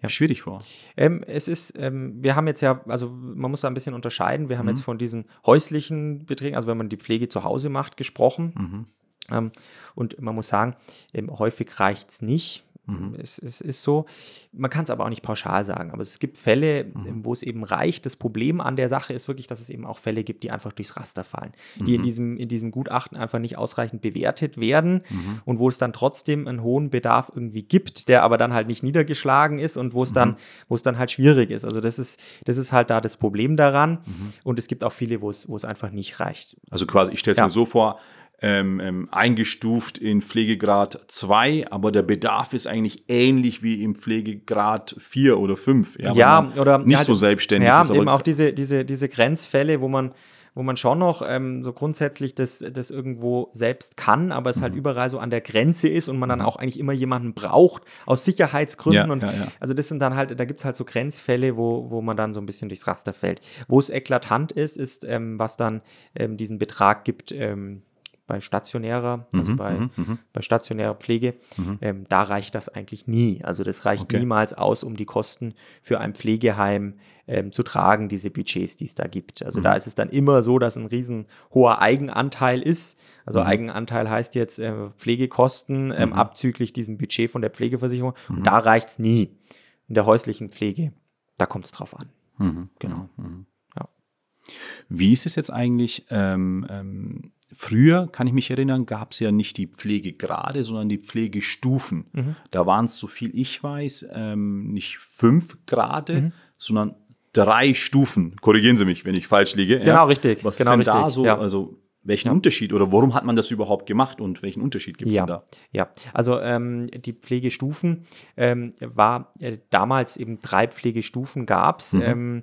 ja. schwierig vor. Ähm, es ist, ähm, wir haben jetzt ja, also man muss da ein bisschen unterscheiden. Wir haben mhm. jetzt von diesen häuslichen Beträgen, also wenn man die Pflege zu Hause macht, gesprochen. Mhm. Ähm, und man muss sagen, ähm, häufig reicht es nicht. Mhm. Es, es, ist so, man kann es aber auch nicht pauschal sagen, aber es gibt Fälle, mhm. wo es eben reicht. Das Problem an der Sache ist wirklich, dass es eben auch Fälle gibt, die einfach durchs Raster fallen, die in, mhm. diesem, in diesem Gutachten einfach nicht ausreichend bewertet werden mhm. und wo es dann trotzdem einen hohen Bedarf irgendwie gibt, der aber dann halt nicht niedergeschlagen ist und wo es dann, mhm. wo es dann halt schwierig ist. Also das ist, das ist halt da das Problem daran. Mhm. Und es gibt auch viele, wo es, wo es einfach nicht reicht. Also quasi, ich stelle es ja. mir so vor, ähm, ähm, eingestuft in Pflegegrad 2, aber der Bedarf ist eigentlich ähnlich wie im Pflegegrad 4 oder 5. Ja, ja oder nicht ja, so selbstständig ja, ist. Eben auch diese, diese, diese Grenzfälle, wo man wo man schon noch ähm, so grundsätzlich das, das irgendwo selbst kann, aber es halt mhm. halt überall so an der Grenze ist und man dann mhm. auch eigentlich immer jemanden braucht aus Sicherheitsgründen. Ja, und ja, ja. also das sind dann halt, da gibt es halt so Grenzfälle, wo, wo man dann so ein bisschen durchs Raster fällt. Wo es eklatant ist, ist, ähm, was dann ähm, diesen Betrag gibt, ähm, bei stationärer, also mhm, bei, mhm, mhm. bei stationärer Pflege, mhm. ähm, da reicht das eigentlich nie. Also das reicht okay. niemals aus, um die Kosten für ein Pflegeheim ähm, zu tragen, diese Budgets, die es da gibt. Also mhm. da ist es dann immer so, dass ein riesen hoher Eigenanteil ist. Also mhm. Eigenanteil heißt jetzt äh, Pflegekosten ähm, abzüglich diesem Budget von der Pflegeversicherung. Und da reicht es nie. In der häuslichen Pflege, da kommt es drauf an. Genau. Ja. Wie ist es jetzt eigentlich? Früher, kann ich mich erinnern, gab es ja nicht die Pflegegrade, sondern die Pflegestufen. Mhm. Da waren es, so viel ich weiß, ähm, nicht fünf Grade, mhm. sondern drei Stufen. Korrigieren Sie mich, wenn ich falsch liege. Genau, ja. richtig. Was genau ist denn richtig. da so? Ja. Also welchen ja. Unterschied oder warum hat man das überhaupt gemacht und welchen Unterschied gibt es ja. da? Ja, also ähm, die Pflegestufen ähm, war äh, damals eben drei Pflegestufen gab es. Mhm. Ähm,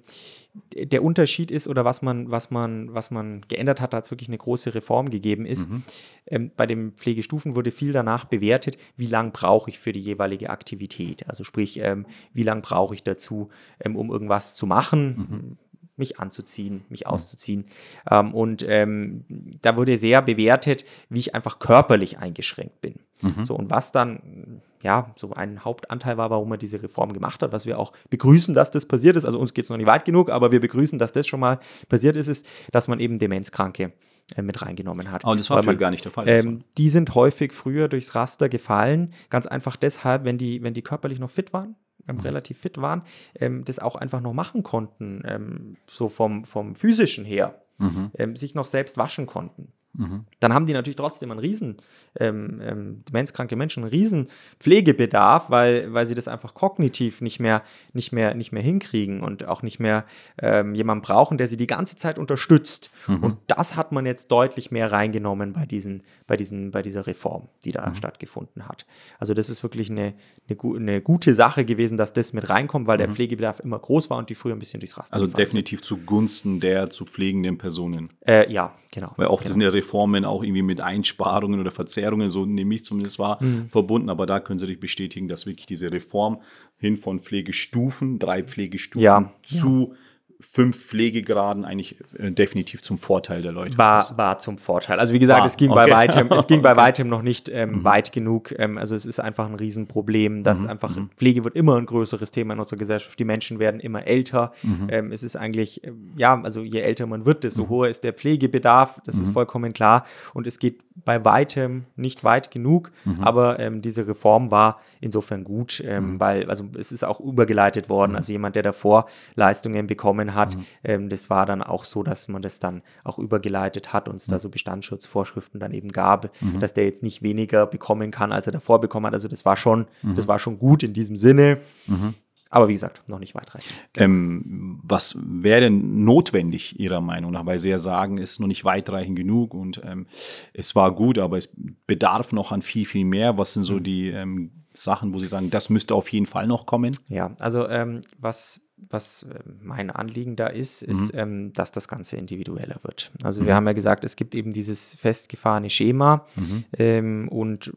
der Unterschied ist oder was man, was man, was man geändert hat, da es wirklich eine große Reform gegeben ist. Mhm. Ähm, bei den Pflegestufen wurde viel danach bewertet, wie lange brauche ich für die jeweilige Aktivität. Also sprich, ähm, wie lange brauche ich dazu, ähm, um irgendwas zu machen. Mhm mich anzuziehen, mich mhm. auszuziehen. Ähm, und ähm, da wurde sehr bewertet, wie ich einfach körperlich eingeschränkt bin. Mhm. So, und was dann ja so ein Hauptanteil war, warum man diese Reform gemacht hat, was wir auch begrüßen, dass das passiert ist. Also uns geht es noch nicht weit genug, aber wir begrüßen, dass das schon mal passiert ist, ist, dass man eben Demenzkranke äh, mit reingenommen hat. Aber das war früher gar nicht der Fall. Ähm, die sind häufig früher durchs Raster gefallen, ganz einfach deshalb, wenn die, wenn die körperlich noch fit waren, ähm, relativ fit waren, ähm, das auch einfach noch machen konnten, ähm, so vom, vom physischen her, mhm. Ähm, sich noch selbst waschen konnten. Mhm. Dann haben die natürlich trotzdem einen riesen, ähm, ähm, demenzkranke Menschen, einen riesen Pflegebedarf, weil, weil sie das einfach kognitiv nicht mehr, nicht mehr, nicht mehr hinkriegen und auch nicht mehr ähm, jemanden brauchen, der sie die ganze Zeit unterstützt. Mhm. Und das hat man jetzt deutlich mehr reingenommen bei, diesen, bei, diesen, bei dieser Reform, die da mhm. stattgefunden hat. Also das ist wirklich eine, eine, eine, gute Sache gewesen, dass das mit reinkommt, weil der mhm. Pflegebedarf immer groß war und die früher ein bisschen durchs Raster Also definitiv sind. zugunsten der zu pflegenden Personen. Äh, ja, genau. Weil oft genau. sind ja Reformen auch irgendwie mit Einsparungen oder Verzerrungen, so nehme ich zumindest wahr, mhm. verbunden. Aber da können Sie sich bestätigen, dass wirklich diese Reform hin von Pflegestufen, drei Pflegestufen ja. zu ja fünf Pflegegraden eigentlich äh, definitiv zum Vorteil der Leute. War, war zum Vorteil. Also wie gesagt, war. es ging okay. bei weitem, es ging okay. bei weitem noch nicht ähm, mhm. weit genug. Ähm, also es ist einfach ein Riesenproblem, dass mhm. einfach mhm. Pflege wird immer ein größeres Thema in unserer Gesellschaft. Die Menschen werden immer älter. Mhm. Ähm, es ist eigentlich, äh, ja, also je älter man wird, desto mhm. hoher ist der Pflegebedarf. Das ist mhm. vollkommen klar. Und es geht bei weitem nicht weit genug. Aber ähm, diese Reform war insofern gut, ähm, weil also es ist auch übergeleitet worden. Also jemand, der davor Leistungen bekommen bekommen hat. Mhm. Ähm, das war dann auch so, dass man das dann auch übergeleitet hat, uns mhm. da so Bestandsschutzvorschriften dann eben gab, mhm. dass der jetzt nicht weniger bekommen kann, als er davor bekommen hat. Also das war schon, das mhm. war schon gut in diesem Sinne. Mhm. Aber wie gesagt, noch nicht weitreichend. Ähm, was wäre denn notwendig Ihrer Meinung nach? Weil Sie ja sagen, es ist noch nicht weitreichend genug und ähm, es war gut, aber es bedarf noch an viel, viel mehr. Was sind so mhm. die ähm, Sachen, wo Sie sagen, das müsste auf jeden Fall noch kommen? Ja, also ähm, was was äh, mein Anliegen da ist, ist, mhm. ähm, dass das Ganze individueller wird. Also mhm. wir haben ja gesagt, es gibt eben dieses festgefahrene Schema mhm. ähm, und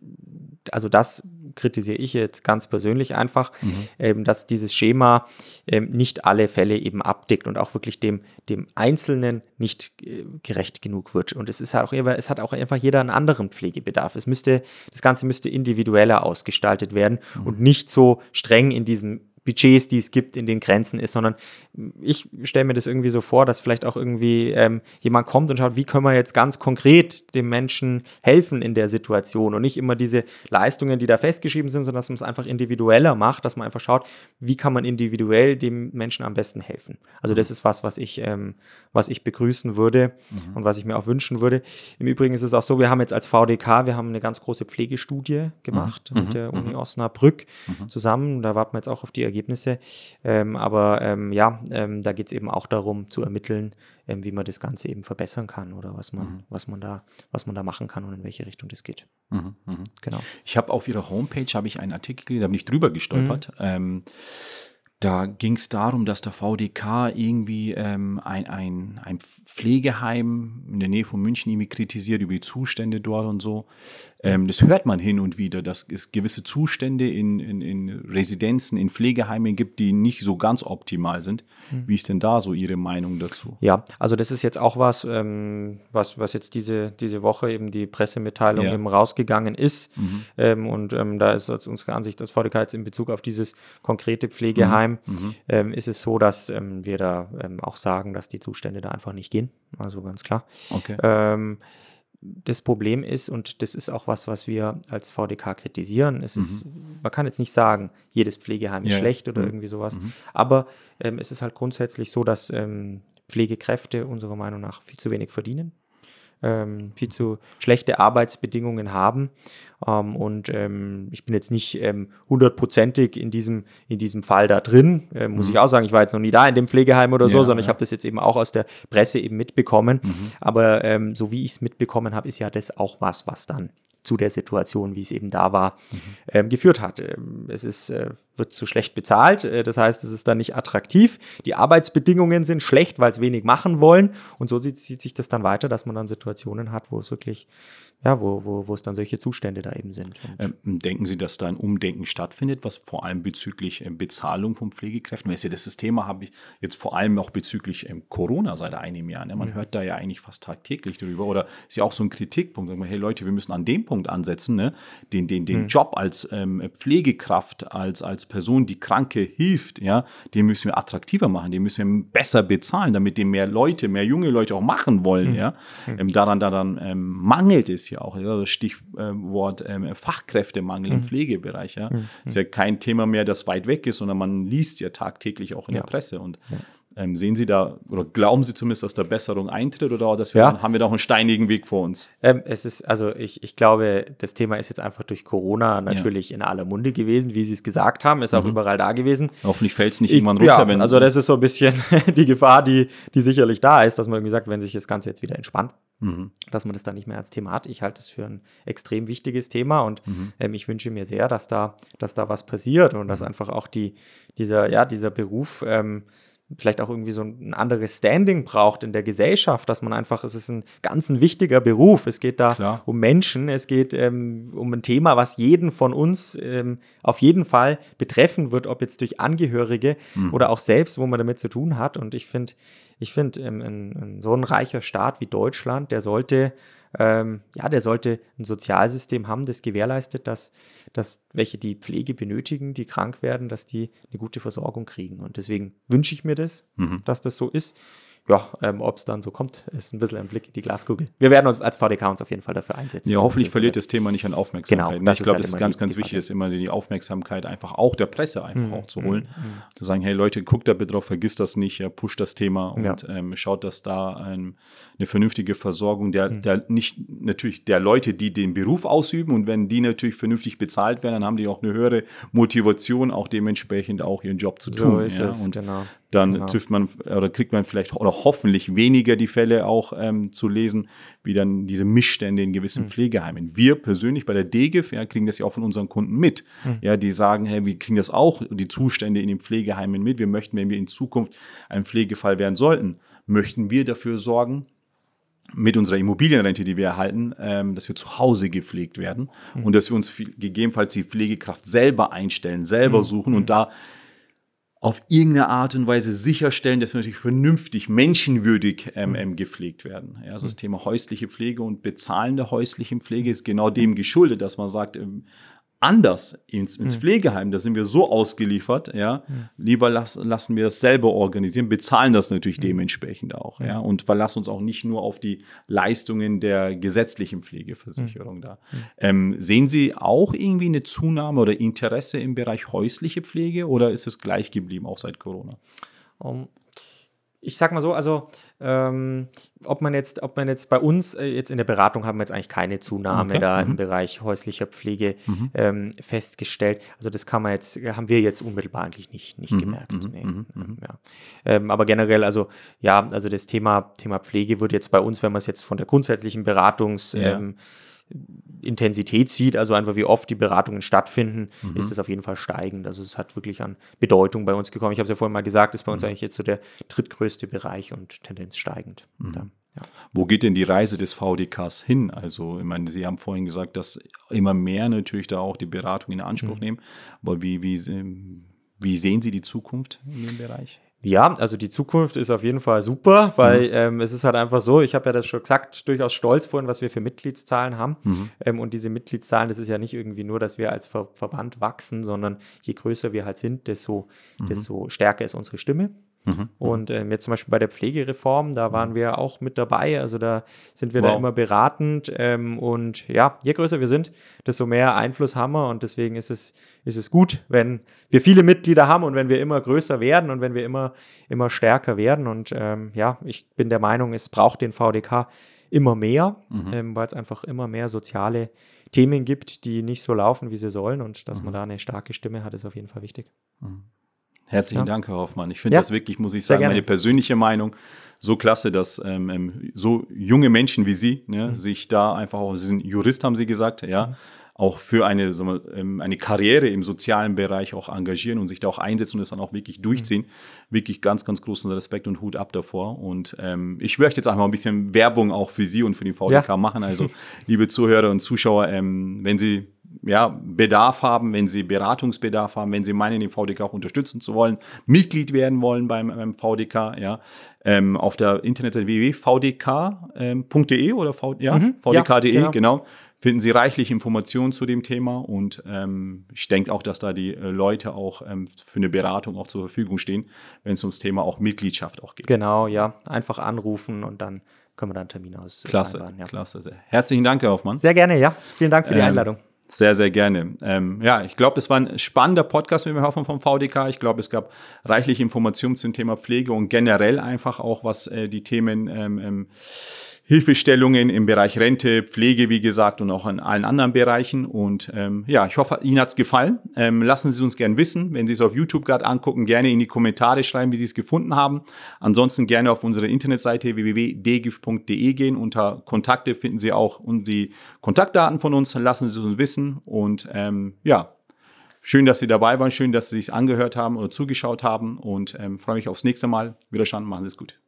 also das kritisiere ich jetzt ganz persönlich einfach, mhm. ähm, dass dieses Schema ähm, nicht alle Fälle eben abdeckt und auch wirklich dem, dem Einzelnen nicht äh, gerecht genug wird. Und es ist halt auch es hat auch einfach jeder einen anderen Pflegebedarf. Es müsste, das Ganze müsste individueller ausgestaltet werden mhm. und nicht so streng in diesem Budgets, die es gibt, in den Grenzen ist, sondern ich stelle mir das irgendwie so vor, dass vielleicht auch irgendwie ähm, jemand kommt und schaut, wie können wir jetzt ganz konkret dem Menschen helfen in der Situation und nicht immer diese Leistungen, die da festgeschrieben sind, sondern dass man es einfach individueller macht, dass man einfach schaut, wie kann man individuell dem Menschen am besten helfen. Also das ist was, was ich, ähm, was ich begrüßen würde mhm. und was ich mir auch wünschen würde. Im Übrigen ist es auch so, wir haben jetzt als VDK, wir haben eine ganz große Pflegestudie gemacht mhm. mit der Uni mhm. Osnabrück mhm. zusammen. Da warten wir jetzt auch auf die Ergebnisse. Ähm, aber ähm, ja, ähm, da geht es eben auch darum zu ermitteln, ähm, wie man das Ganze eben verbessern kann oder was man, mhm. was man da, was man da machen kann und in welche Richtung das geht. Mhm, mh. Genau. Ich habe auf Ihrer Homepage habe ich einen Artikel, da bin ich drüber gestolpert. Mhm. Ähm, da ging es darum, dass der VDK irgendwie ähm, ein, ein, ein Pflegeheim in der Nähe von München irgendwie kritisiert über die Zustände dort und so. Ähm, das hört man hin und wieder, dass es gewisse Zustände in, in, in Residenzen, in Pflegeheimen gibt, die nicht so ganz optimal sind. Mhm. Wie ist denn da so Ihre Meinung dazu? Ja, also das ist jetzt auch was, ähm, was, was jetzt diese, diese Woche eben die Pressemitteilung ja. eben rausgegangen ist. Mhm. Ähm, und ähm, da ist unsere Ansicht als VDK jetzt in Bezug auf dieses konkrete Pflegeheim, mhm. mhm. Ähm, ist es so, dass ähm, wir da auch sagen, dass die Zustände da einfach nicht gehen. Also ganz klar. Okay das Problem ist, und das ist auch was, was wir als VDK kritisieren, es ist, mhm. man kann jetzt nicht sagen, jedes Pflegeheim ist ja. schlecht oder mhm. irgendwie sowas, mhm. aber ähm, es ist halt grundsätzlich so, dass ähm, Pflegekräfte unserer Meinung nach viel zu wenig verdienen ähm, viel zu schlechte Arbeitsbedingungen haben. Ähm, und ähm, ich bin jetzt nicht ähm, hundertprozentig in, diesem, in diesem Fall da drin. Äh, muss mhm. ich auch sagen, ich war jetzt noch nie da in dem Pflegeheim oder so, ja, sondern ja. ich habe das jetzt eben auch aus der Presse eben mitbekommen. Mhm. Aber ähm, so wie ich es mitbekommen habe, ist ja das auch was, was dann zu der Situation, wie es eben da war, mhm. ähm, geführt hat. Ähm, es ist, äh, wird zu schlecht bezahlt, äh, das heißt, es ist dann nicht attraktiv. Die Arbeitsbedingungen sind schlecht, weil es wenig machen wollen. Und so zieht, zieht sich das dann weiter, dass man dann Situationen hat, wo es wirklich ja, wo, wo, wo es dann solche Zustände da eben sind. Ähm, denken Sie, dass da ein Umdenken stattfindet, was vor allem bezüglich ähm, Bezahlung von Pflegekräften, weil ja das Thema habe ich jetzt vor allem auch bezüglich ähm, Corona seit einem Jahr. Ne? Man mhm. hört da ja eigentlich fast tagtäglich darüber oder ist ja auch so ein Kritikpunkt, sagen wir, hey Leute, wir müssen an dem Punkt ansetzen, ne? den, den, den mhm. Job als ähm, Pflegekraft, als, als Person, die Kranke hilft, ja, den müssen wir attraktiver machen, den müssen wir besser bezahlen, damit den mehr Leute, mehr junge Leute auch machen wollen, mhm. ja. Mhm. Ähm, daran, daran ähm, mangelt es ja auch. Stichwort ähm, Fachkräftemangel mhm. im Pflegebereich. Ja. Mhm. Ist ja kein Thema mehr, das weit weg ist, sondern man liest ja tagtäglich auch in ja. der Presse. Und. Ähm, sehen Sie da oder glauben Sie zumindest, dass da Besserung eintritt oder dass wir, ja. haben wir da auch einen steinigen Weg vor uns? Ähm, es ist, also ich, ich glaube, das Thema ist jetzt einfach durch Corona natürlich ja. in aller Munde gewesen, wie Sie es gesagt haben, ist mhm. auch überall da gewesen. Hoffentlich fällt es nicht ich, irgendwann runter. Ja, also das ist so ein bisschen die Gefahr, die, die sicherlich da ist, dass man irgendwie sagt, wenn sich das Ganze jetzt wieder entspannt, mhm. dass man das dann nicht mehr als Thema hat. Ich halte es für ein extrem wichtiges Thema und mhm. ähm, ich wünsche mir sehr, dass da, dass da was passiert und dass mhm. einfach auch die, dieser, ja, dieser Beruf ähm, vielleicht auch irgendwie so ein anderes Standing braucht in der Gesellschaft, dass man einfach, es ist ein ganz ein wichtiger Beruf. Es geht da Klar. um Menschen, es geht ähm, um ein Thema, was jeden von uns ähm, auf jeden Fall betreffen wird, ob jetzt durch Angehörige mhm. oder auch selbst, wo man damit zu tun hat. Und ich finde, ich finde, ähm, so ein reicher Staat wie Deutschland, der sollte ähm, ja, der sollte ein Sozialsystem haben, das gewährleistet, dass, dass welche die Pflege benötigen, die krank werden, dass die eine gute Versorgung kriegen. Und deswegen wünsche ich mir das, mhm. dass das so ist. Ja, ähm, ob es dann so kommt, ist ein bisschen ein Blick in die Glaskugel. Wir werden uns als VDK uns auf jeden Fall dafür einsetzen. Ja, hoffentlich das verliert das Thema nicht an Aufmerksamkeit. Genau, ich glaube, halt das ist ganz, ganz wichtig, ist immer die Aufmerksamkeit einfach auch der Presse einfach mhm. auch zu holen. Mhm. Zu sagen, hey Leute, guckt da bitte drauf, vergisst das nicht, pusht das Thema und ja. ähm, schaut, dass da ein, eine vernünftige Versorgung der, mhm. der nicht natürlich der Leute, die den Beruf ausüben und wenn die natürlich vernünftig bezahlt werden, dann haben die auch eine höhere Motivation, auch dementsprechend auch ihren Job zu tun. So ja. und genau dann genau. trifft man oder kriegt man vielleicht oder hoffentlich weniger die Fälle auch ähm, zu lesen, wie dann diese Missstände in gewissen mhm. Pflegeheimen. Wir persönlich bei der DGIF ja, kriegen das ja auch von unseren Kunden mit. Mhm. Ja, die sagen, hey, wir kriegen das auch, die Zustände in den Pflegeheimen mit. Wir möchten, wenn wir in Zukunft ein Pflegefall werden sollten, möchten wir dafür sorgen, mit unserer Immobilienrente, die wir erhalten, ähm, dass wir zu Hause gepflegt werden mhm. und dass wir uns viel, gegebenenfalls die Pflegekraft selber einstellen, selber mhm. suchen und mhm. da auf irgendeine Art und Weise sicherstellen, dass wir natürlich vernünftig, menschenwürdig ähm, ähm, gepflegt werden. Ja, also das mhm. Thema häusliche Pflege und bezahlende häusliche Pflege ist genau dem geschuldet, dass man sagt, ähm, anders ins, ins mhm. Pflegeheim. Da sind wir so ausgeliefert, ja. Mhm. Lieber las, lassen wir es selber organisieren, bezahlen das natürlich mhm. dementsprechend auch, ja. Und verlassen uns auch nicht nur auf die Leistungen der gesetzlichen Pflegeversicherung mhm. da. Mhm. Ähm, sehen Sie auch irgendwie eine Zunahme oder Interesse im Bereich häusliche Pflege oder ist es gleich geblieben, auch seit Corona? Um, ich sag mal so, also ähm, ob man jetzt, ob man jetzt bei uns äh, jetzt in der Beratung haben wir jetzt eigentlich keine Zunahme okay. da mhm. im Bereich häuslicher Pflege mhm. ähm, festgestellt. Also das kann man jetzt, haben wir jetzt unmittelbar eigentlich nicht, nicht mhm. gemerkt. Mhm. Nee. Mhm. Mhm. Ja. Ähm, aber generell, also ja, also das Thema, Thema Pflege wird jetzt bei uns, wenn man es jetzt von der grundsätzlichen Beratungs ja. Intensität sieht, also einfach wie oft die Beratungen stattfinden, mhm. ist es auf jeden Fall steigend. Also es hat wirklich an Bedeutung bei uns gekommen. Ich habe es ja vorhin mal gesagt, ist bei uns mhm. eigentlich jetzt so der drittgrößte Bereich und Tendenz steigend. Mhm. Da, ja. Wo geht denn die Reise des VDKs hin? Also, ich meine, Sie haben vorhin gesagt, dass immer mehr natürlich da auch die Beratung in Anspruch mhm. nehmen. Aber wie, wie, wie sehen Sie die Zukunft in dem Bereich? Ja, also die Zukunft ist auf jeden Fall super, weil mhm. ähm, es ist halt einfach so, ich habe ja das schon gesagt, durchaus stolz vorhin, was wir für Mitgliedszahlen haben. Mhm. Ähm, und diese Mitgliedszahlen, das ist ja nicht irgendwie nur, dass wir als Ver Verband wachsen, sondern je größer wir halt sind, desto, mhm. desto stärker ist unsere Stimme. Mhm, mhm. Und ähm, jetzt zum Beispiel bei der Pflegereform, da waren mhm. wir auch mit dabei. Also da sind wir wow. da immer beratend. Ähm, und ja, je größer wir sind, desto mehr Einfluss haben wir. Und deswegen ist es, ist es gut, wenn wir viele Mitglieder haben und wenn wir immer größer werden und wenn wir immer, immer stärker werden. Und ähm, ja, ich bin der Meinung, es braucht den VDK immer mehr, mhm. ähm, weil es einfach immer mehr soziale Themen gibt, die nicht so laufen, wie sie sollen. Und dass mhm. man da eine starke Stimme hat, ist auf jeden Fall wichtig. Mhm. Herzlichen ja. Dank, Herr Hoffmann. Ich finde ja. das wirklich, muss ich sagen, meine persönliche Meinung so klasse, dass ähm, ähm, so junge Menschen wie Sie ne, mhm. sich da einfach auch, Sie sind Jurist, haben Sie gesagt, ja, mhm. auch für eine, so, ähm, eine Karriere im sozialen Bereich auch engagieren und sich da auch einsetzen und das dann auch wirklich durchziehen. Mhm. Wirklich ganz, ganz großen Respekt und Hut ab davor. Und ähm, ich möchte jetzt einfach ein bisschen Werbung auch für Sie und für die VDK ja. machen. Also, liebe Zuhörer und Zuschauer, ähm, wenn Sie ja, Bedarf haben, wenn Sie Beratungsbedarf haben, wenn Sie meinen, den VDK auch unterstützen zu wollen, Mitglied werden wollen beim, beim VDK, ja, ähm, auf der Internetseite www.vdk.de ähm, oder v, ja, mhm, vdk.de, ja, genau. genau. finden Sie reichlich Informationen zu dem Thema und ähm, ich denke auch, dass da die äh, Leute auch ähm, für eine Beratung auch zur Verfügung stehen, wenn es ums Thema auch Mitgliedschaft auch geht. Genau, ja, einfach anrufen und dann können wir dann einen Termin aus. Klasse, ja. klasse. Sehr. Herzlichen Dank, Herr Hoffmann. Sehr gerne, ja. Vielen Dank für die ähm, Einladung. Sehr, sehr gerne. Ähm, ja, ich glaube, es war ein spannender Podcast mit mir Hoffmann vom VDK. Ich glaube, es gab reichlich Informationen zum Thema Pflege und generell einfach auch, was äh, die Themen ähm, ähm Hilfestellungen im Bereich Rente, Pflege, wie gesagt, und auch in allen anderen Bereichen. Und ähm, ja, ich hoffe, Ihnen hat's gefallen. Ähm, lassen Sie es uns gerne wissen. Wenn Sie es auf YouTube gerade angucken, gerne in die Kommentare schreiben, wie Sie es gefunden haben. Ansonsten gerne auf unsere Internetseite www.dgif.de gehen. Unter Kontakte finden Sie auch die Kontaktdaten von uns. Lassen Sie es uns wissen. Und ähm, ja, Schön, dass Sie dabei waren. Schön, dass Sie sich angehört haben oder zugeschaut haben. Und ähm, freue mich aufs nächste Mal. Wiederschauen. Machen Sie es gut.